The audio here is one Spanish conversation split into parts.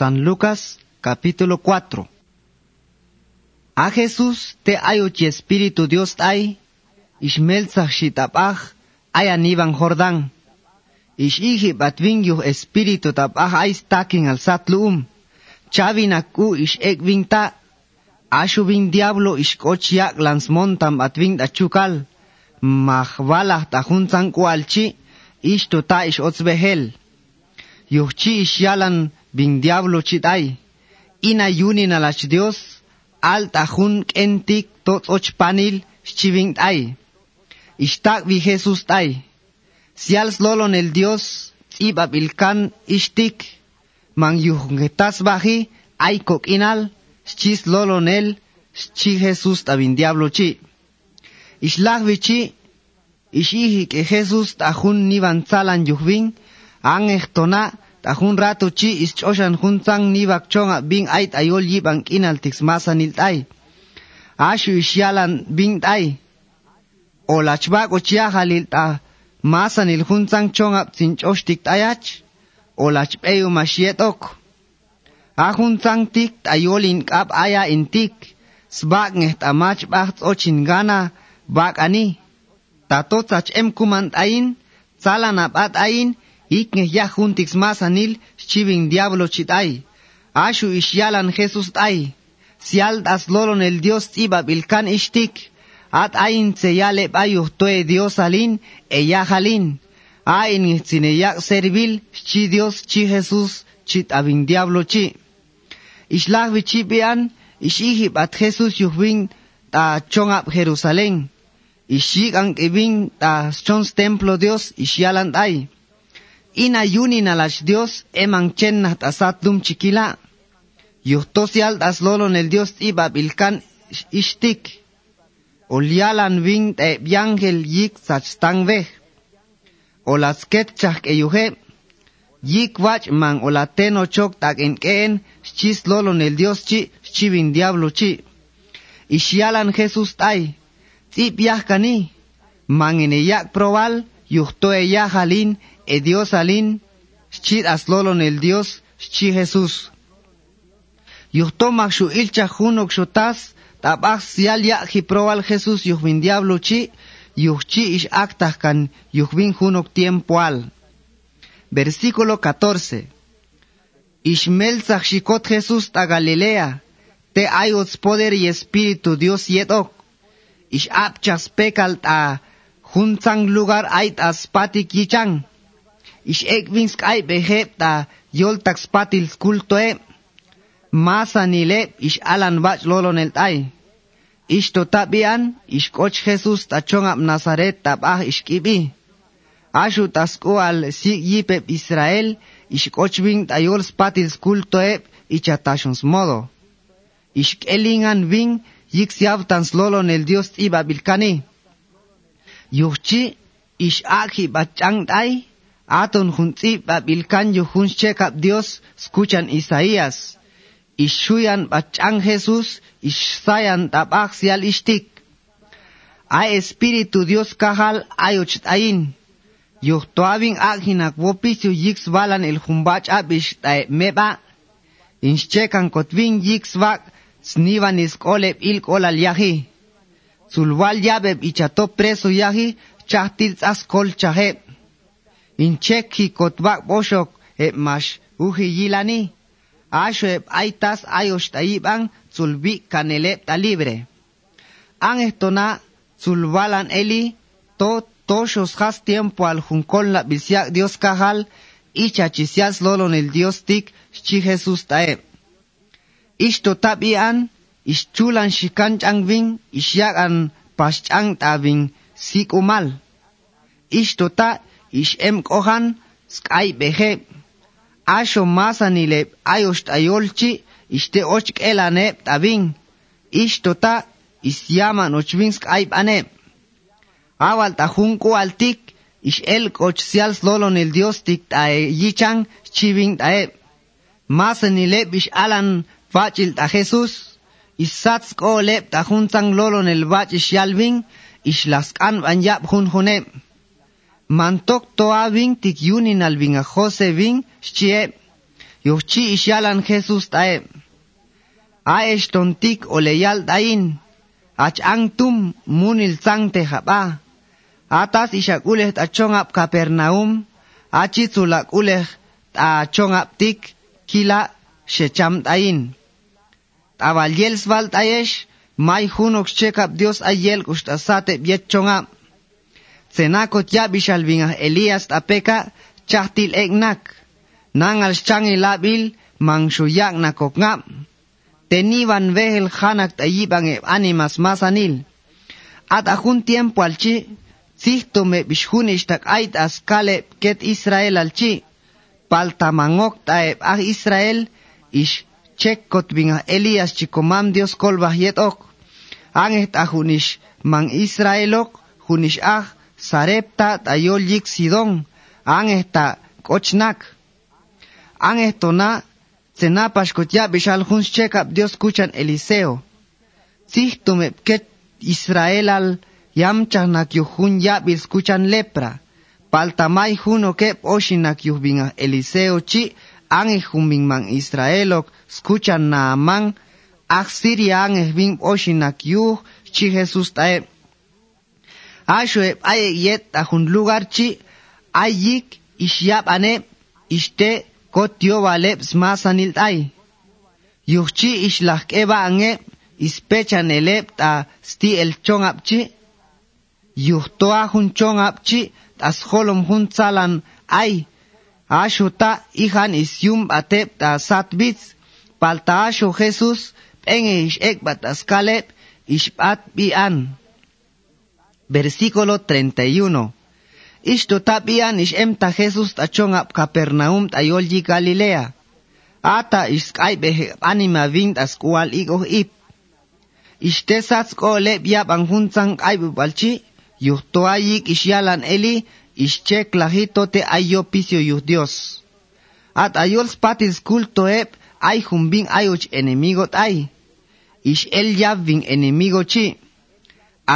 San Lucas capítulo 4. A Jesús te ayochi Espíritu Dios ay, ishmelzach shitapach, ay aniban Jordán. Ish iji batvin yuh Espíritu tapach ay stakin al satluum. Chavin aku ish ekvin ta. Ashu vin diablo ish koch yak lans montam batvin da chukal. Mahvalah ta junzan kualchi, ish to ta ish otzbehel. Yuhchi ish yalan bin diablo chitay. Ina yunin alach Dios, alt ajun kentik tot och panil chiving ay. Ishtak vi Jesus tay. Sials lolon el Dios, iba bilkan ishtik. Man yuhungetas baji, ay inal, chis lolon el, chi Jesus tabin diablo chi. Ishlak vichi, ishihi que Jesus tajun nivan tzalan yuhvin, an echtona, Tajun rato chi ischoshan juntan ni bakchonga bin ait ayol yip ang inaltix masanil tay. Ashu isyalan bin tay. O lachbak ochia halil ta masanil juntan chonga sinchoshtik tayach. O lachpeyo mashiet ok. Ajuntan tik ayolin kap aya intik. Sbak ngeht amach bachts ochin gana bak ani. Tatotsach em kumant ayin. Salanab at ayin. Ikne ya juntix más anil chivin diablo chitay. Ashu ishyalan Jesus tay. Sial das lolon el Dios iba bilkan ishtik. At ain se yale bayu toe Dios alin e ya halin. Ain sine yak servil chi Dios chi Jesus chit abin diablo chi. Ishlah chi bian ishihip at Jesus yuhwin ta chong ap Jerusalén. Ishik ang ibing ta chons templo Dios ishyalan tay ina yunin alach Dios eman chen asat dum chiquila. Yuhtosial das lolon el Dios iba bilkan ishtik. Olialan vin te biangel yik sachstang vej. Olasket chak eyuhe. Yik wach man olateno chok tak en keen chis lolon el Dios chi chivin diablo chi. Ishialan Jesus tay. Tip kani. Man en yak probal yuhto halin e Dios alin, chit aslolon el Dios, chi Jesús. Yuhto makshu ilcha junok shotas, tabach sial ya hiproal Jesús yuhvin diablo chi, yuhchi ish actas kan yuhvin junok tiempo al. Versículo 14. Ishmel shikot Jesús ta Galilea, te ayots poder y espíritu Dios yetok. Ish apchas pekal ta junzang lugar ait aspatik yichang ish ekvins k'ay beheb ta yol takspatil ni masanile ish alan bach lolo nel nelt'ay ish totabian ish koch Jesus tachon ap Nazaret tabaj ish kibi. Ashu tasko al si yipeb Israel ish koch bin tayol spatil skultoe ichatashons modo. Ish kelingan bin yik siab tans lolo nel Dios iba bilkani. Yuchi ish aki bachang tay aton junti babilkan yu chekap Dios escuchan Isaías. Ishuyan bachang Jesús ishayan tabak sial ishtik. Ay espíritu Dios kahal ayoch ayin yuhtoabin aghinak wopisu yiks balan el humbach abish meba. Inchekan kotvin yiks vak snivan iskoleb il kolal yahi sulwal yabeb ichato preso yahi chahtil tsas kol chaheb incheki kotbak boshok e mash uhi yilani. Ashweb aitas ayosh taiban zulbi kanele libre. An estona zulbalan eli to toshos has tiempo al junkol la bisiak dios kahal y chachisias lolon el dios tik chi jesus tae. Ishto tabian ishchulan shikan changvin ishyakan paschang tabin sikumal ishto ta ишем кохан скай бехе ашо масаниле аёшт айолчи иште очк элане табин иштота исяма ночвин скай бане авал тахун куалтик иш эл кочсиал слолон el dios тик тае йичан чивин тае масаниле биш алан фачил та хесус Isatz ko lep ta juntan lolon el bach ish yalvin, ish laskan van yap jun junem. mantok toabin tikyunin albin a Jose bin shchie yochchi ishalan Jesus tae aesh tontik oleyal dain ach angtum munil sangte haba atas ishakuleh tachong ap Capernaum achi tulakuleh tachong ap tik kila shecham dain tavalyel svalt aesh mai hunok chekap Dios ayel kustasate biet chongap bietchongap. Cenakot ya bishalvinga Elias tapeka chahtil eknak. Nangal changi labil mangsuyak na kokngap. Teniban vehel hanak tayibang e animas masanil. At akun tiempo alchi, sihto me bishunish tak ait askale ket Israel alchi. Paltamangok taeb ah Israel ish chekkot binga Elias chikomam Dios kolbah yet ok. Anget ahunish mang Israelok hunish ah sarepta tayol sidon, ang esta kochnak. Ang esto na, sena pashkotya bishal hun Dios kuchan Eliseo. Sihtum ket Israel al yamchah yuhun ya biskuchan lepra. Paltamay juno ke oshinak yuhbinga Eliseo chi ang ihumbing man Israelok skuchan na man ang Siria ang ihbing oshinak yuh chi Jesus taep Ashoe aye yet ahun lugar chi ayik ishyap ane iste kot yo valep smasanil ay. Yuchi ishlach eba ange ispechan elep ta sti el chong apchi. Yuhtoa hun chong apchi tas holom hun salan ay. Ashuta ihan isyum atep ta satbits. Palta asho Jesus penge ish ek bataskalep ishpat bian. Versículo 31. Ishto tapian ish emta Jesus tachong ap Capernaum tayolji Galilea. Ata behe anima vint as kual igo ip. Ishte sats ko ang hunsang kaibe balchi. Yuhto ayik yalan eli chek lahito te ayo pisio yuh Dios. At ayol spatis kulto ep ay humbing ayoch enemigo ay. Ish el yab ving enemigo chi.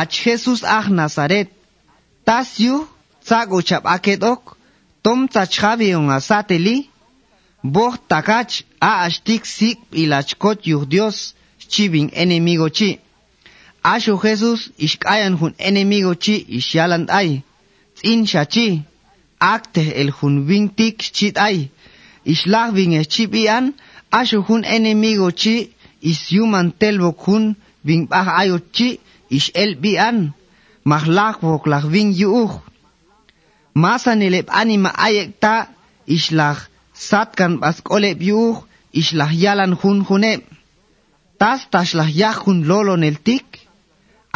Ach Jesus ah Nazaret. Tas yuh sak uchap akedok, tom tachjavion asateli, boh takach a ashtik sik ilachkot yuh Dios, chivin enemigo chi. Asho Jesus ishkayan hun enemigo chi ishyaland ay, tzin shachi, akte el hun vintik chit ay, ishlach vin chibian, asho hun enemigo chi isyuman telbok hun vin bah ayot chi el bian, mahlak vok lach vin yuuch masa nilip anima ayek ta islah satkan bas kolep yuh islah yalan hun hune tas taslah yahun lolo nel tik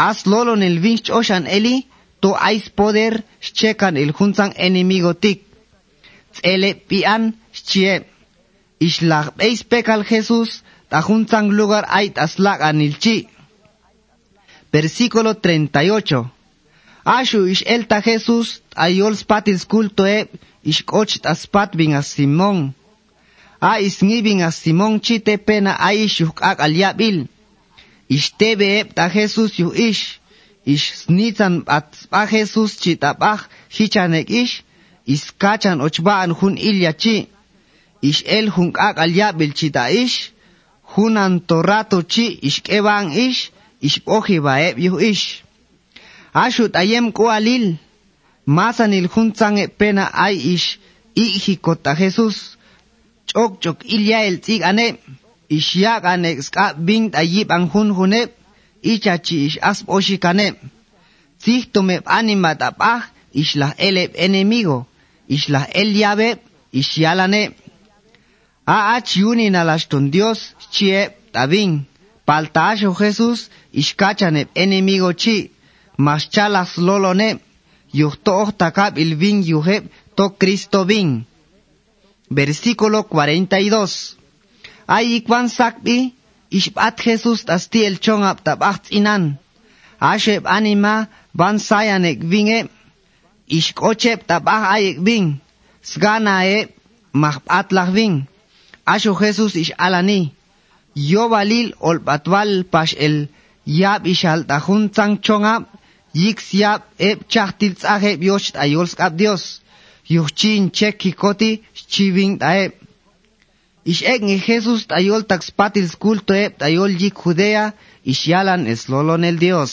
as lolo nel vinch oshan eli to ais poder chekan el hunzang enemigo tik tsele pian chie islah eis pekal Jesus ta hunzang lugar ait aslak anilchi versículo 38 Ashu ish elta Jesus ayol spatis culto e ish koch aspat bin a Simón. A isngi bin a Simón chite pena a ish yuk ak aliabil. Ish tebe ep ta Jesus yu ish. Ish snitan at pa Jesus chitapach hichanek ish. Ish kachan ochbaan hun ilya chi. Ish el hun ak aliabil chita ish. Hunan torato chi ish kebang ish. ish ba'eb yuh ish. Ashut ayem ko alil, masan il pena ay ish, ihi kota Jesus, chok chok ilya el tig ane, ish yak ane ska bing tayib ang hun hune, ichachi ish asp oshik ane. Tzihtome animat apah, ba. ish eleb enemigo, ish lah el yabe, ish yalane. A ach yunin alashton Dios, chie tabing. Paltasho Jesus ishkachane enemigo chi maschalas lolone, yuhto takab il vin yuheb to Cristo vin. Versículo 42. Ay ikwan sakbi, ishbat Jesus asti el chong ap tabacht inan. Asheb anima van sayanek vinge, ishkocheb tabach ayek vin. Sgana e mahbat lach vin. Asho Jesus ish alani. Yo balil ol batwal pash el yab ishal tajun chang chongap yik siap eb chahtil tzaheb yosh ayols kap Dios. Yuchin cheki koti chiving taeb. Ish ni Jesús tayol tax patil school toep tayol yik Judea, ish yalan es lolon el Dios.